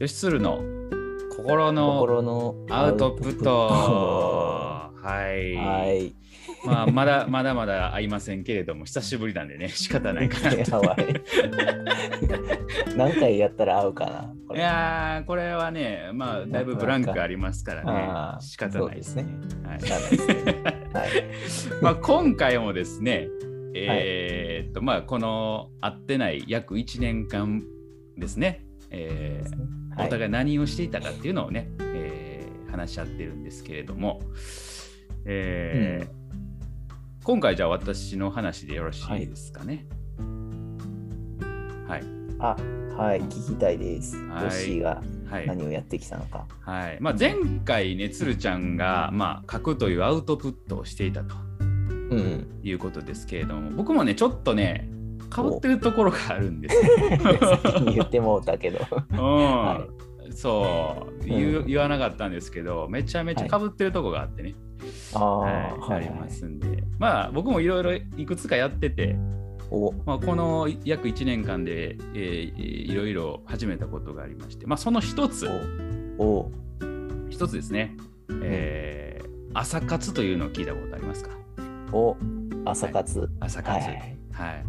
吉鶴の心の心のアウトプット。はい。はい。まあ、まだまだまだ会いませんけれども、久しぶりなんでね、仕方ないかな。何回やったら合うかな。こいれやー、これはね、まあ、だいぶブランクありますからね、仕方ないですね。まあ、今回もですね、えーっと、まあ、この会ってない約1年間ですね、えーはいお互い何をしていたかっていうのをね、えー話し合ってるんですけれども、えー今回じゃあ私の話でよろしいですかね？はい。あ、はい。聞きたいです。はいヨッシーがはい。何をやってきたのか。はいまあ、前回ね、つるちゃんが、まあ、書くというアウトプットをしていたとうん。いうことですけれども、僕もね、ちょっとね、かぶってるところがあるんですよ。先に言ってもうたけど。うん。はそう。言言わなかったんですけど、めちゃめちゃかぶってるとこがあってね、ああ、はい。はい。ありますんで、まあ僕もいろいろいくつかやってて、お、まあ、この約1年間で、えーいろいろ始めたことがありまして、まあ、その一つ、お、お、一つですね、えー朝活というのを聞いたことありますか？お、朝活。朝活。ははいい。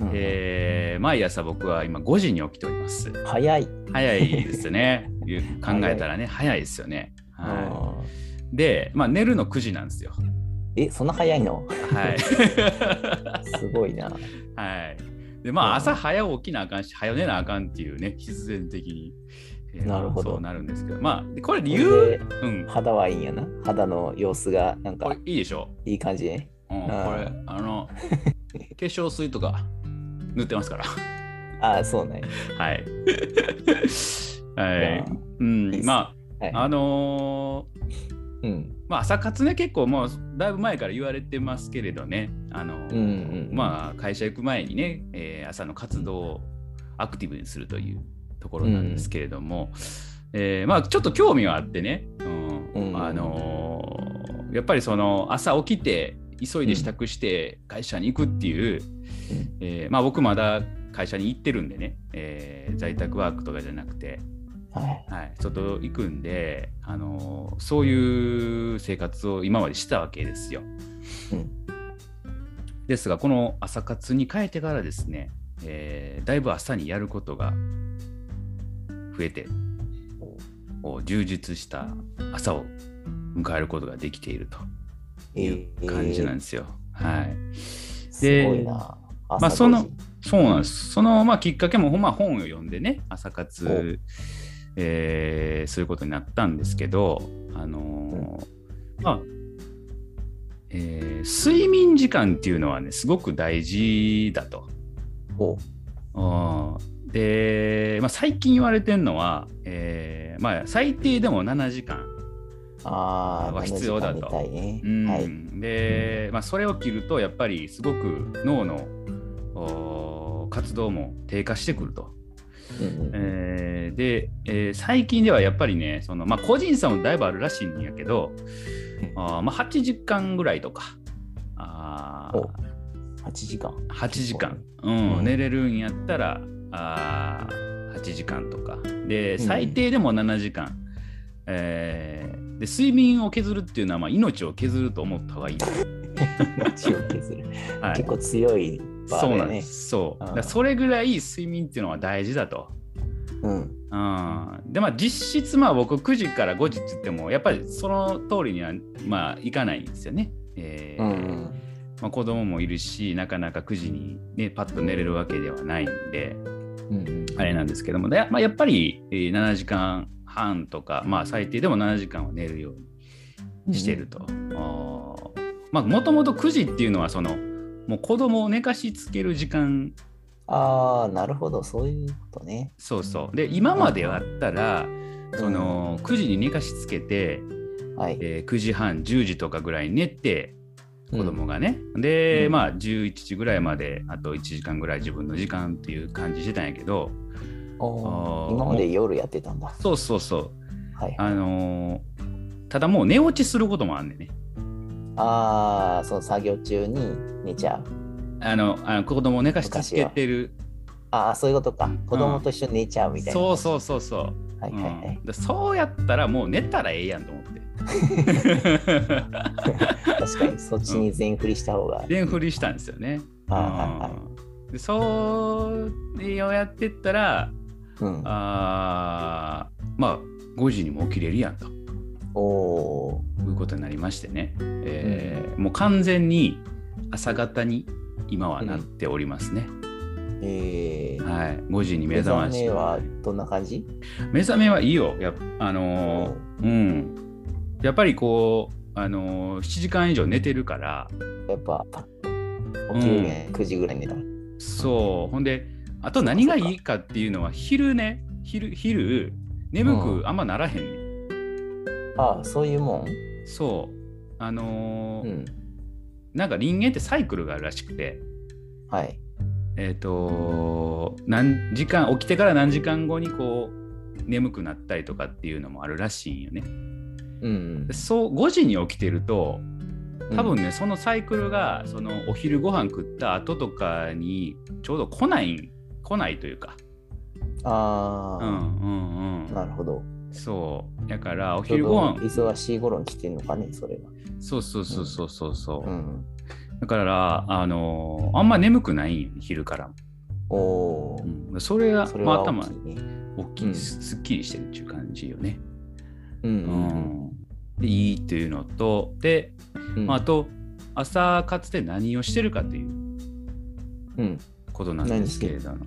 うんえー毎朝僕は今5時に起きております。早い。早いですね。考えたらね、早いですよね。はうんい、で、まあ、寝るの9時なんですよ。え、そんな早いの？はい。すごいな。はい。で、まあ、朝早起きなあかんし、早寝なあかんっていうね、必然的に。えーなるほどそうなるんですけど、まあ、でこれ理こ由、うん、肌はいいんやな？肌の様子がなんこれかいいでしょいい感じ？ね。う。うん、これ、あの、化粧水とか塗ってますから。ああ、そうね。はい。ま はいあ。うんまはいあ、あのーうん。まあ、朝活ね、結構もうだいぶ前から言われてますけれどね、あのーうんうんまあ、会社行く前にね、えー朝の活動をアクティブにするというところなんですけれども、えーまあ、ちょっと興味はあってね、うんうんあのーやっぱりその朝起きて急いで支度して会社に行くっていう、えーまあ、僕まだ会社に行ってるんでね、えー在宅ワークとかじゃなくて、はい。はい、外行くんで、あのーそういう生活を今までしたわけですよ。うんですが、この朝活に変えてからですね、えーだいぶ朝にやることが増えて、お充実した朝を迎えることができているという感じなんですよ。はい。すごいな。まあ、その朝5時、そうなんです。その、まあ、きっかけも、まあ、本を読んでね、朝活、えーすることになったんですけど、あのーまあ、えー睡眠時間っていうのはね、すごく大事だと。で、まあ、最近言われてるのは、えーまあ、最低でも7時間。は必要だと。7時間みたいね。うん。はい。で、まあ、それを切ると、やっぱりすごく脳の活動も低下してくると。うんうんえーで、えー最近ではやっぱりね、そのまあ、個人差もだいぶあるらしいんやけど、あーまあ、8時間ぐらいとか、あーお8時間。8時間、ううんん、寝れるんやったらあー8時間とか、で、うん最低でも7時間、えーで睡眠を削るっていうのは、まあ、命を削ると思った方がいい。命を削る。はい結構強いバそう。なんです。そう。だそれぐらい睡眠っていうのは大事だと。うん。うん、でまあ実質まあ僕9時から5時って言ってもやっぱりその通りにはまあいかないんですよね。えーうんまあ、子供もいるしなかなか9時に、ね、パッと寝れるわけではないんでうん。あれなんですけどもで、まあ、やっぱりえー7時間半とか、まあ、最低でも7時間は寝るようにしてると。もともと9時っていうのはそのもう子供を寝かしつける時間ああ、なるほど。そういうことね。そうそう。で、今まであったら、その9時に寝かしつけて、はい。えー9時半、10時とかぐらいに寝て、子供が。がね。で、うんまあ、11時ぐらいまで、あと1時間ぐらい自分の時間っていう感じしてたんやけど、今まで夜やってたんだ。そうそうそう。はい。あのーただもう寝落ちすることもあんねんね。ああ、その作業中に寝ちゃう。あの、あの子供を寝かしつけてる。ああ、そういうことか。子供と一緒に寝ちゃうみたいな。そうそうそうそう。はいはいはいうんでそうやったらもう寝たらええやんと思って。確かにそっちに全振りした方が。全振りしたんですよね。はいはいはうんでそうをやってったら、うん、あーまあ5時にも起きれるやんと。おおいうことになりましてね、えーもう完全に朝方に今はなっておりますね。ー。えー、はい、5時に目目覚覚まし。めはどんな感じ？目覚めはいいよ。やっあのーうん。やっぱりこうあのー7時間以上寝てるから。やっぱ起きるね、9時ぐらいに寝た。ら。そう。ほんであと何がいいかっていうのは昼ね昼昼眠うくあんまならへんねん、ああ、そういうもん？そうあのーうん。なんか人間ってサイクルがあるらしくてはい。えっ、と何時間起きてから何時間後にこう眠くなったりとかっていうのもあるらしいんよね。うんでそう5時に起きてるとうん。多分ね、そのサイクルがそのお昼ご飯食った後とかにちょうど来ない来ないというか。ああ、うんうんうん。なるほど。そう。だからお昼ご飯忙しい頃に来てんのかね、それは。そうそうそうそうそうそう。うん。だからあのあんま眠くない昼から。おおう、ん、それがそれはまあ頭大きいうんすすっきりしてるっていう感じよね。うんううんでいいっていうのとで、うん。まあ、あと朝活で何をしてるかといううん。ことなんですけれど。も、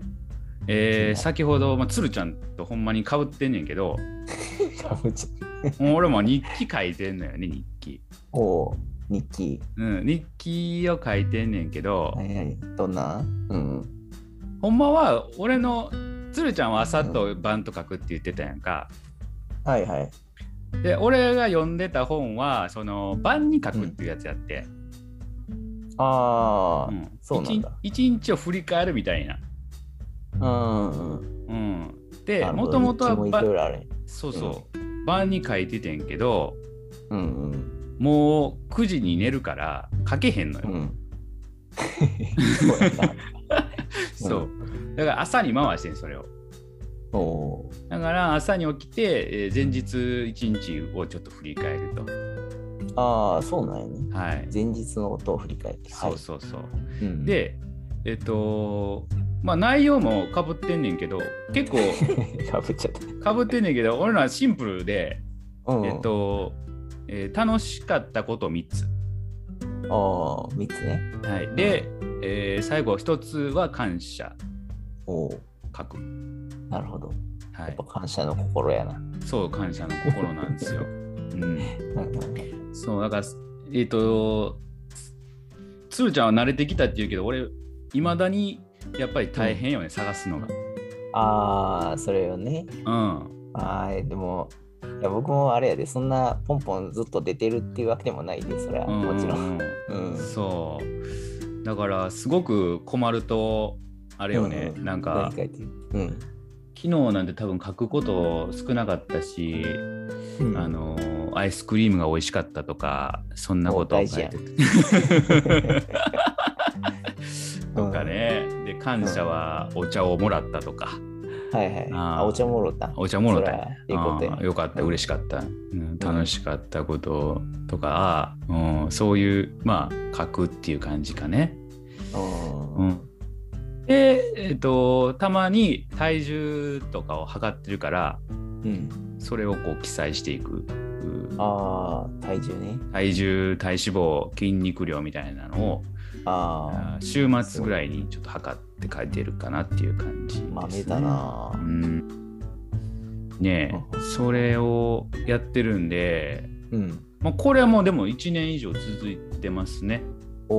えー先ほど、まあ、鶴ちゃんとほんまにかぶってんねんけど。俺も日記書いてんのよね日記、おお、日記。うん、日記を書いてんねんけど、はいはい。どんな？うん。ほんまは俺の鶴ちゃんは朝と晩と書くって言ってたやんか。はいはい。で俺が読んでた本はその晩に書くっていうやつやって、ああ、うんそうなんだ一日を振り返るみたいな。うんうん。うん、でもともとは。そうそう、晩に書いててんけどうんうん。もう9時に寝るから書けへんのよ。うん。そうだから朝に回してんそれを。だから朝に起きて、えー前日一日をちょっと振り返ると。ー。ああ、そうなんやね。はい。前日のことを振り返って。そうそうそう。はいうん、で、えっと、まあ内容もかぶってんねんけど、結構 かぶっちゃった。かぶってんねんけど、俺らはシンプルで、うん、えっと、えー楽しかったこと3つ。ああ、3つね。はい、で、えー最後1つは感謝おお書く。なるほど。はいやっぱ、感謝の心やな。そう、感謝の心なんですよ。うん、うんそう、だから、えっ、と、つるちゃんは慣れてきたって言うけど、俺、いまだにやっぱり大変よね、探すのが。ああ、それよね。うん。ああ、でも、いや僕もあれやで、そんなポンポンずっと出てるっていうわけでもないで、それはうんもちろん。んうん。そう。だから、すごく困ると、あれよね、うんなんかうん。昨日なんて多分書くこと少なかったし、うん。あのアイスクリームが美味しかったとかそんなことを書いて とかね、で感謝はお茶をもらったとか、はいはい。あお茶もろた。お茶もろた。よかった。うん。嬉しかった、うん楽しかったこととか、うん、そういうまあ書くっていう感じかね。う。うんん、で、えっとたまに体重とかを測ってるからうん。それをこう記載していく。うんああ、体重ね。体重体脂肪筋肉量みたいなのをあ週末ぐらいにちょっと測って書いてるかなっていう感じです、ね。だなう。ん。ねえ、それをやってるんで、うん。まあ、これはもうでも1年以上続いてますね。お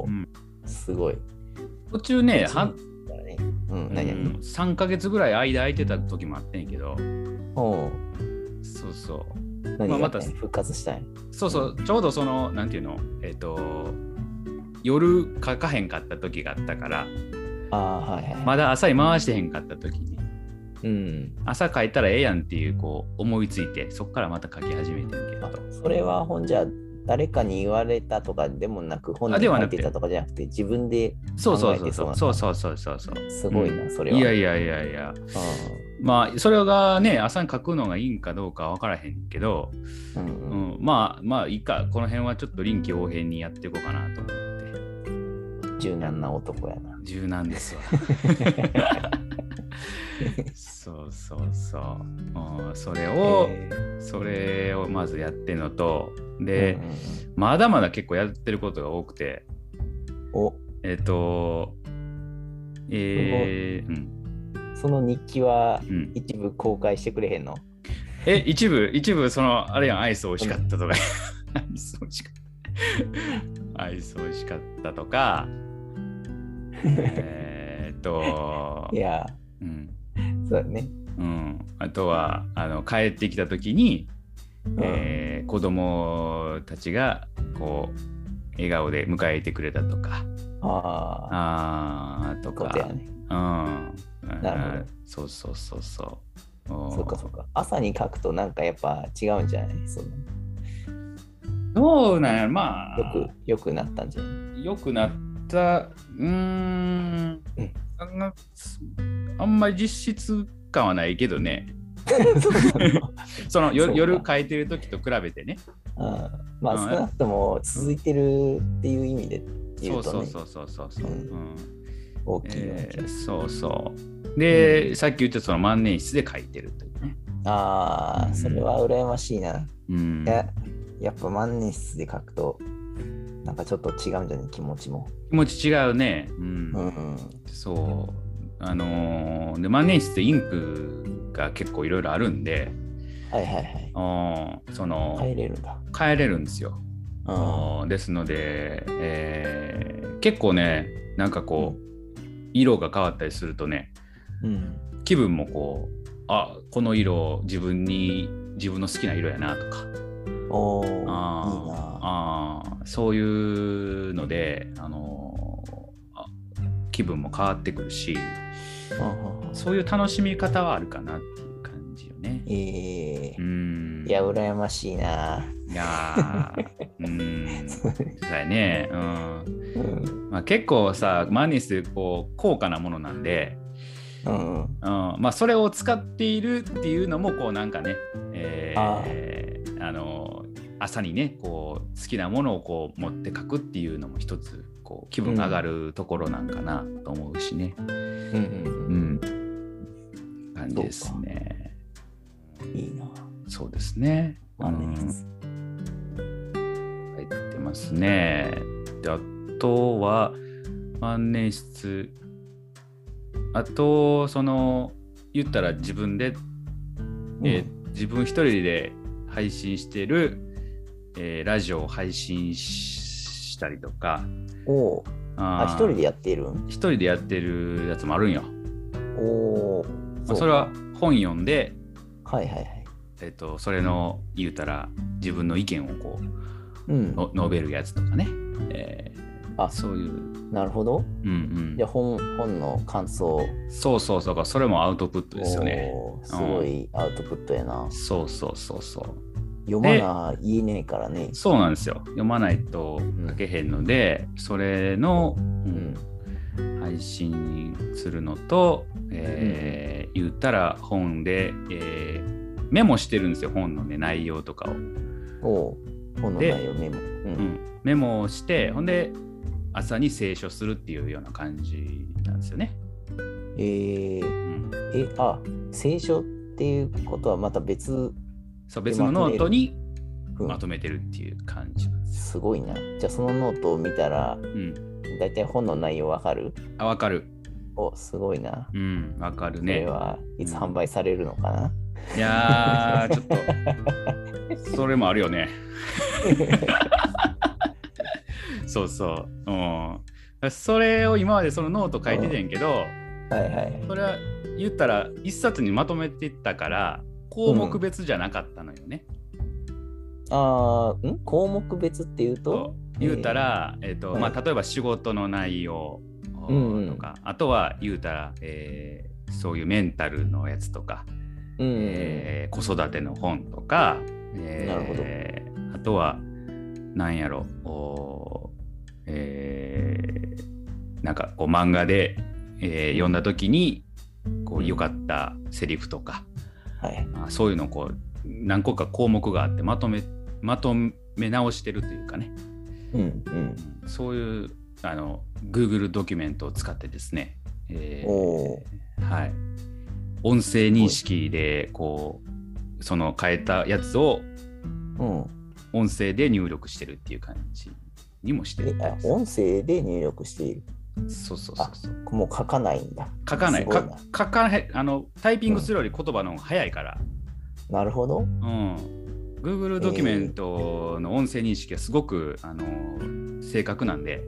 おう、んすごい。途中ね、はだね。うん、うん何々。3ヶ月ぐらい間空いてた時もあってんけど、おお、そうそう。まあまた復活したい。そうそう、ちょうどその、なんていうの、えっ、と、夜書かへんかった時があったから、ああ、はいはい。まだ朝に回してへんかった時に、うん。朝書いたらええやんっていうこう思いついてそっからまた書き始めてんけどあそれはほんじゃ誰かに言われたとかでもなく本に書いて。たとかじゃなくて自分でそうそうそう考えてそうそうそうそうそうそう。すごいな、それは。いやいやいやいや。うん。まあそれがね朝に書くのがいいんかどうかは分からへんけど、うんううんん、まあまあいいか。この辺はちょっと臨機応変にやっていこうかなと思って。柔軟な男やな。柔軟ですわ そうそうそう、うん、それを、えそれをまずやってんのとーで、うんうんうん。まだまだ結構やってることが多くて。お。えっ、とえーうん。その日記はうん、一部公開してくれへんの？え一部一部そのあれやんアイス美味しかったとか、アイス美味しかったアイス美味しかったとか。えーっといや、うん。そうだね。うん、あとはあの帰ってきた時に、うん。えー子供たちがこう笑顔で迎えてくれたとか。ああ、とか。うん。なるほど。そうそうそうそう。そうかそうか。朝に書くとなんかやっぱ違うんじゃない？その。どうなんやろ。まあ。よく、よくなったんじゃない？良くなったうーん。うんあんまり実質感はないけどね。そのそのそうか。夜夜書いてる時と比べてね。あーまあうん。少なくとも続いてるっていう意味で言そううとね、そうそうそうそうそう、うん。うん。大きいえーそうそう。で、さっき言ったその万年筆で書いてるというね、ああ、それは羨ましいな。うん。い、や、やっぱ万年筆で書くと、なんかちょっと違うんじゃない？気持ちも。気持ち違うねうん、うんうん。そうあのーで万年筆ってインクが結構いろいろあるんではいはいはい。その帰れるんだ。変えれるんですようん。ですので、えー結構ねなんかこう、色が変わったりするとねうん。気分もこうあこの色自分に自分の好きな色やなとかお。ああーそういうので、あのーあ気分も変わってくるしそういう楽しみ方はあるかなっていう感じよね。ええ。うん。いや、羨ましいな。いやー うん。そうやね、うん。うん。まあ、結構さマニスこう高価なものなんで、うんうん。うん。まあ、それを使っているっていうのもこうなんかね、えーあの朝にねこう好きなものをこう持って書くっていうのも一つこう気分が上がるところなんかなと思うしね、うんうんうん。感じですね。うん。いいな。そうですね。万年筆。入ってますね。であとは万年筆。あとその言ったら自分でえー自分一人で配信してる、えーラジオを配信ししたりとかうんおーあ、一人でやっているん？一人でやってるやつもあるんよ。おーまあそれは本読んで、はいはいはい。えっとそれの言うたら自分の意見をこううん。の述べるやつとかね、えーあそういう、なるほど。うんうんじゃあ本本の感想そうそうそうそれもアウトプットですよね。おーすごいアウトプットやな。そうそうそうそう。読まな言えねえからね。そうなんですよ。読まないと書けへんので、それの、うん配信するのと、えー言ったら本で、えーメモしてるんですよ、本の、ね、内容とかを。おう本ので内容メモ。う。うんん、メモをして、ほんで、朝に清書するっていうような感じなんですよね。えー、うん、え、あ、聖書っていうことはまた別、そう別のノートにうんまとめてるっていう感じなんですすごいな。じゃあそのノートを見たら、よ。うん、だいたい本の内容わかる？あ、わかる。お、すごいな。うん、わかるこれね。はいつ販売されるのかな、いやー、ちょっと、それもあるよね。そうそう。うん。それを今までそのノート書いててんけど、はいはい。それは言ったら一冊にまとめていったから、項目別じゃなかったのよね。あーん？項目別っていうそとう。言うたら、えー。とはい。まあ、例えば仕事の内容うんうん。とか、あとは言うたら、えーそういうメンタルのやつとか、うん、えー子育ての本とか、えーなるほど。あとはなんやろおーえーなんかこう漫画で、えー読んだ時にここう良かったセリフとか、はい。あそういうのをこう何個か項目があってまとめまとめ直してるというかね、うんうん。うんそういうあの Google ドキュメントを使ってですね、えーおはい、音声認識でこうその変えたやつをうん。音声で入力してるっていう感じにもしてえるあ音声で入力している。そうそうそうそうもう書かないんだ。書かない書かないあのタイピングするより言葉の方が早いから、なるほど。うん、Google ドキュメントの音声認識はすごく、あの正確なんで、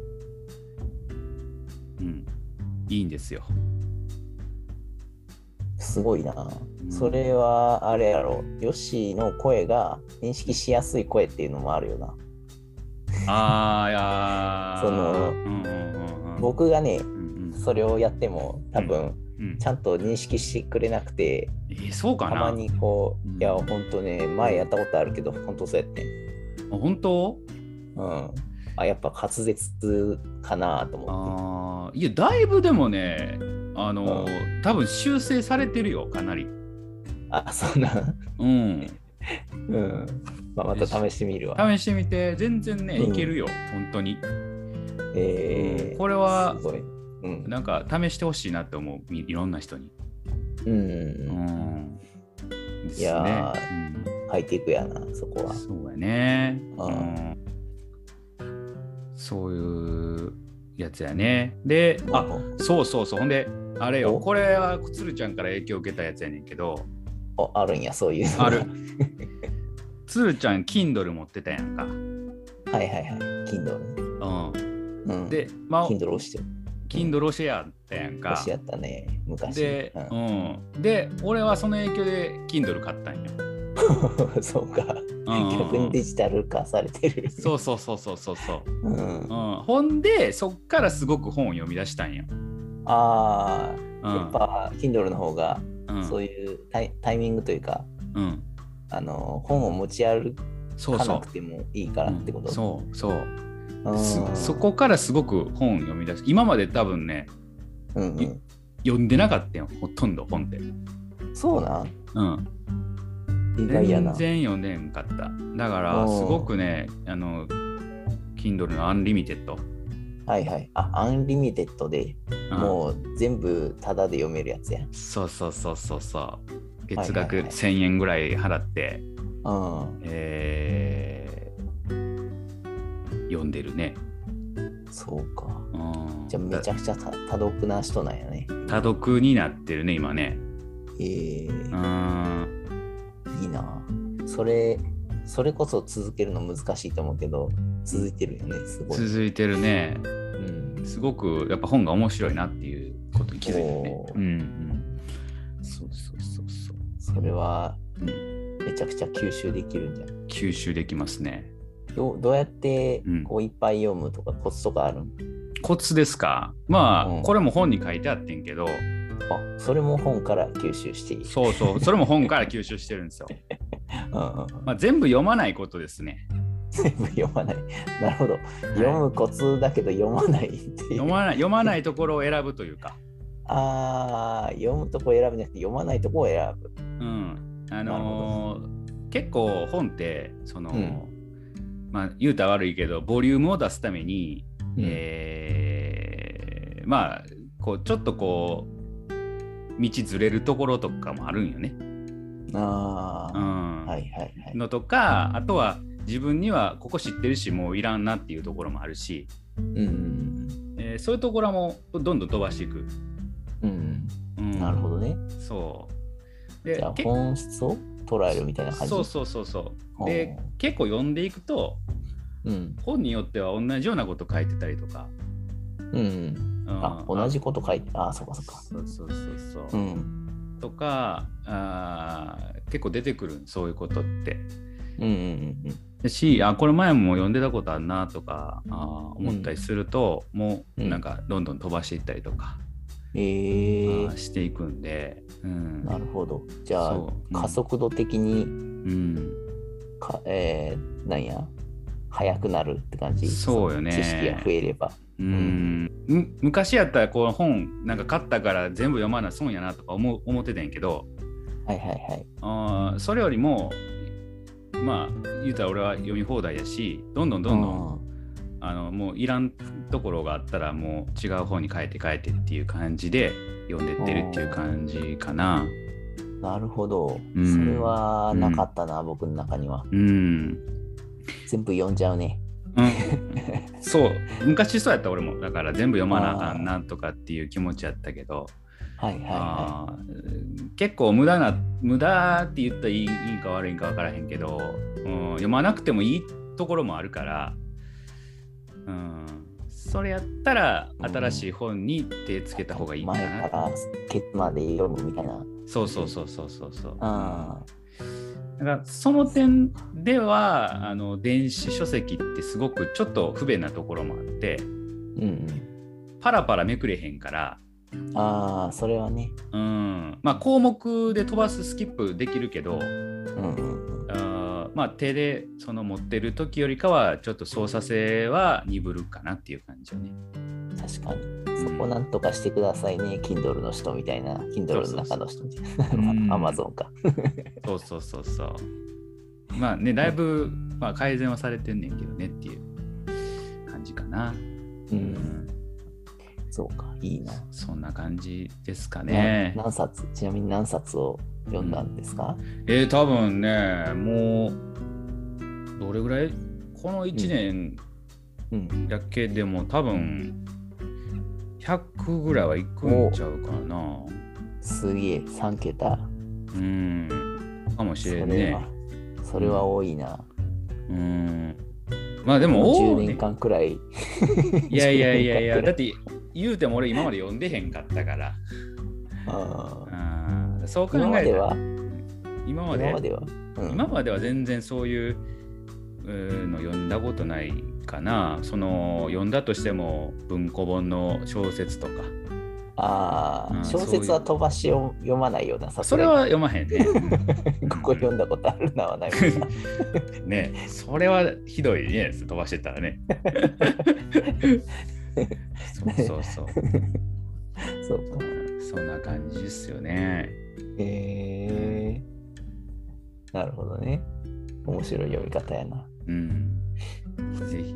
うん、いいんですよ。すごいな。うんそれはあれやろ。ヨッシーの声が認識しやすい声っていうのもあるよな。ああ、いやーそのうんうんうんうん、僕がね、うんうんそれをやっても多分うんちゃんと認識してくれなくて、えーそうかな？たまにこう、うんいや、ほんとね、前やったことあるけど、ほんとそうやってん。あ本当うん。あ、やっぱ滑舌かなと思あーいやだいぶでもねあの、多分修正されてるよかなり。って。あ、そんな。うん、うん。まあ、また試してみるわ。試してみて全然ねうんいけるよ、本当に。えー、これはすごい。うん。なんか試してほしいなって思ういいろんな人に。うん。うん。いやねーハイテクやな、そこうん、は。そうやね。うんうんそういうやつやね。で、あそうそうそう。ほんで、あれよ、お？これは鶴ちゃんから影響を受けたやつやねんけど、おあるんや、そういうある。鶴ちゃん、Kindle 持ってたやんか。はいはいはい。Kindle ね。で、まあ、Kindle 押してる。Kindle 教えやったやんか押。しやったね、昔。で、ううん。で、俺はその影響で Kindle 買ったんよ。ん、そうか。うん逆にデジタル化されてる。そうそうそうそうそうそう。うん。うん、ほんでそっからすごく本を読み出したんよ。ああ、うんやっぱ Kindle の方がうんそういうタイ,、タイミングというか、うん、あの本を持ち歩そうそうかなくてもいいからってこと。うんそうそうそこからすごく本を読み出す。今まで多分ねうんうん、読んでなかったよほとんど本って、そうなん？うん、意外やな。全。然読んでんかった。だからすごくねあの Kindle の Unlimited、はいはい。あ、アンリミテッドでうん。もう全部タダで読めるやつや。そうそうそうそうそう。月額はいはいはい。1000円ぐらい払って、うん。えー読んでるね、そうか。うん、じゃあめちゃくちゃた多読な人なんやね。多読になってるね今ね。え。ーうん。いいな。それ、それこそ続けるの難しいと思うけど、続いてるよね、すごい。続いてるね。うん、すごくやっぱ本が面白いなっていうことに気づいてね。うんうん。そうそうそうそう。それはうん。めちゃくちゃ吸収できるんじゃん。吸収できますねどうどうやってうん。こういっぱい読むとかコツとかあるん、コツですか？まあ、うん。これも本に書いてあってんけど。あそれも本から吸収していい。そうそう。それも本から吸収してるんですよ、うんまあ、全部読まないことですね。全部読まない。なるほど。読むコツだけど読まないっていう。読まない読まないところを選ぶというか。ああ、読むとこ選ぶんじゃなくて読まないとこを選ぶ。うん。あのー結構本ってその、うんまあ言うたら悪いけどボリュームを出すために、うんえーまあこうちょっとこう道ずれるところとかもあるんよね。ああ、うんはいはいはい。のとかあとは自分にはここ知ってるしもういらんなっていうところもあるし、うんえーそういうところもどんどん飛ばしていく。うんううんん。なるほどね。そう。でじゃあけ本質を？捉えるみたいな感じ？そうそうそうそう。で結構読んでいくとうん。本によっては同じようなこと書いてたりとか。うん。うんあ、同じこと書いて、あ、そうかそうか。そうそうそうそう。うん。とかあー結構出てくるそういうことって。うんうんうんだしあこれ前も読んでたことあるなとかあー思ったりすると、もううんなんかどんどん飛ばしていったりとか、うん。えあーしていくんで、うん。ー、なるほど。じゃあそう。うん、加速度的に、うん、かえー、なんや、早くなるって感じ？そうよね。知識が増えれば。うん。む昔やったらこう本なんか買ったから全部読まな損やなとか思う思ってたんやけどはいはいはい。あーそれよりもまあ言うたら俺は読み放題やしどんどんどんどん、あのもういらんところがあったらもう違う方に変えて変えてっていう感じで読んでってるっていう感じかな。うんなるほど。うんそれはなかったな、僕の中には。うん、全部読んじゃうね。うん、そう昔そうやった俺もだから全部読まなあかんなとかっていう気持ちやったけどはいはい結構無駄な無駄って言ったらいいいいか悪いんか分からへんけど、うん、読まなくてもいいところもあるから、うん、それやったら新しい本に手つけた方がいい。いかな、前からケツまで読むみたいな。そうそうそうそうそうそうあだからその点ではあの電子書籍ってすごくちょっと不便なところもあってうんうん。パラパラめくれへんからああ、それはね。うんまあ項目で飛ばすスキップできるけどうんまあ手でその持ってる時よりかはちょっと操作性は鈍るかなっていう感じよね。確かに。そこなんとかしてくださいね、Kindle の人みたいな。Kindle の中の人みたいうんな。Amazon か。そうそうそうそう。まあねだいぶ、まあ、改善はされてんねんけどねっていう感じかな。う。うんんそうか、いいな。そんな感じですかなね。何冊？ちなみに何冊を読んだんですか、えー、多分ねもうどれぐらい？この1年うん、だけでも多分100ぐらいはいくんちゃうかな。すげえ、3桁？うん。かもしそれれんねは。、それは多いな。うん。まあでも10多い、ね年。間くらい。いやいやいやいや、10だって言うても俺今まで読んでへんかったから。あうんそうー考えたら今までは？今まで？今までは、うん今までは全然そういうの読んだことないかな。その読んだとしても文庫本の小説とか。ああ、うん小説は飛ばしを読まないような、さそれは読まへんね。ここ読んだことあるなはない。ねそれはひどいね、飛ばしてたらね。そうそうそう。そうか。そんな感じですよね。えー、なるほどね。面白い読み方やな。うん。ぜひ。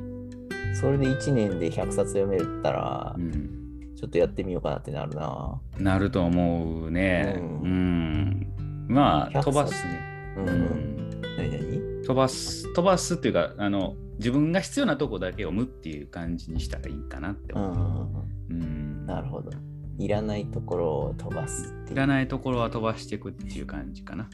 それで1年で100冊読めたらう、ん。ちょっとやってみようかなってなるな。なると思うね。ううんん。まあ、100飛ばすね。うん。ううん、ん。何？々飛ばす、飛ばすっていうか、あの、自分が必要なとこだけ読むっていう感じにしたらいいかなってう思う。ん。うん。なるほど。いらないところを飛ばすいう。いらないところは飛ばしていくっていう感じかな。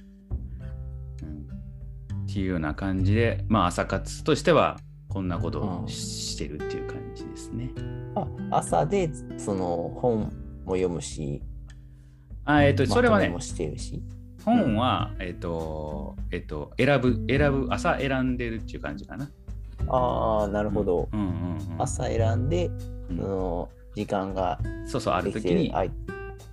うん、っていうような感じで、まあ、朝活としては、こんなことをうんししてるっていう感じですね。あ朝でその本も読むし、あえっ、と、それはね。本は、えっ、と、えっ、と、選ぶ、選ぶ、朝選んでるっていう感じかな。ああ、なるほど。うんうんうん。朝選んで、うんその時間がそうそう、あでる時に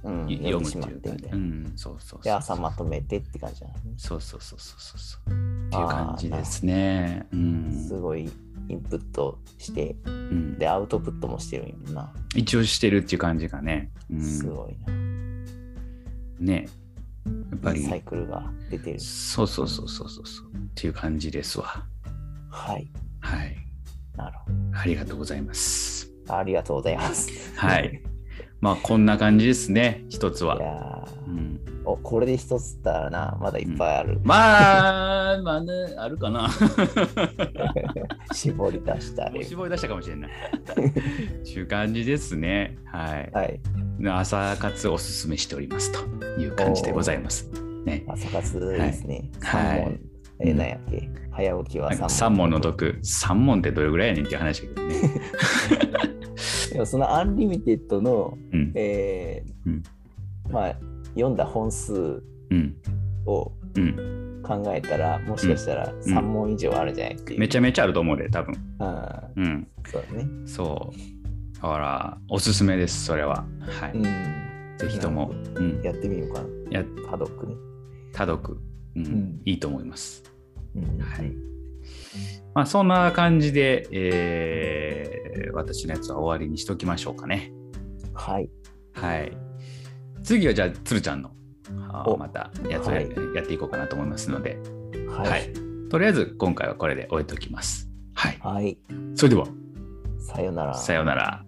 うん、い読読むっていう。うん、そうそうそう。で、朝まとめてって感じなのね。そうそうそうそうそうそう。っていう感じですね。うん。すごいインプットして、うん、で、アウトプットもしてるんやな。一応してるっていう感じかね。うん、すごいな。ね。やっぱりサイクルが出てる。そうそうそうそうそうそうっていう感じですわ。はい。はい。なるほありがとうございます。ど。ありがとうございます。はい。まあこんな感じですね。一ついは。やーうん、お、これで一つったらな、まだいっぱいある。まあ、まあね、あるかな。絞り出したり。絞り出したかもしれない。っていう感じですね。はい。はい。朝活おすすめしておりますという感じでございます。ね。朝活ですね。はい。えー、なんやっけ？早起きはなんか三三文の得、三文ってどれぐらいやねんっていう話だけどね。でもその Unlimited の、うん。えーうんまあ、読んだ本数うん。をうん。考えたら、もしかしたら三文以上あるんじゃないっていう。めちゃめちゃあると思うで、多分。あうん。ーそうだね。そう。だから、おすすめです、それは。はうい。ん。ぜひとも、うん。やってみようかな。や、パドックね。多読、うんんいいと思います。うんはい。まあ、そんな感じで、えー私のやつは終わりにしときましょうかね。はい。はい。次はじゃあ、つるちゃんのまたやつをや,、はいやっていこうかなと思いますので、はい。はいとりあえず今回はこれで終えておきます。はい。はい。それでは、さよなら。さようなら。